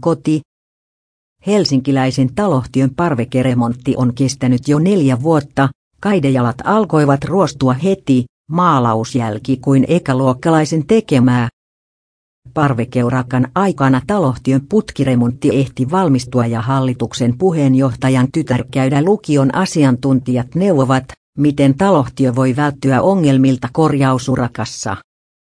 Koti. Helsinkiläisen talohtiön parvekeremontti on kestänyt jo neljä vuotta, kaidejalat alkoivat ruostua heti, maalausjälki kuin ekaluokkalaisen tekemää. Parvekeurakan aikana talohtiön putkiremontti ehti valmistua ja hallituksen puheenjohtajan tytär käydä lukion asiantuntijat neuvovat, miten talohtiö voi välttyä ongelmilta korjausurakassa.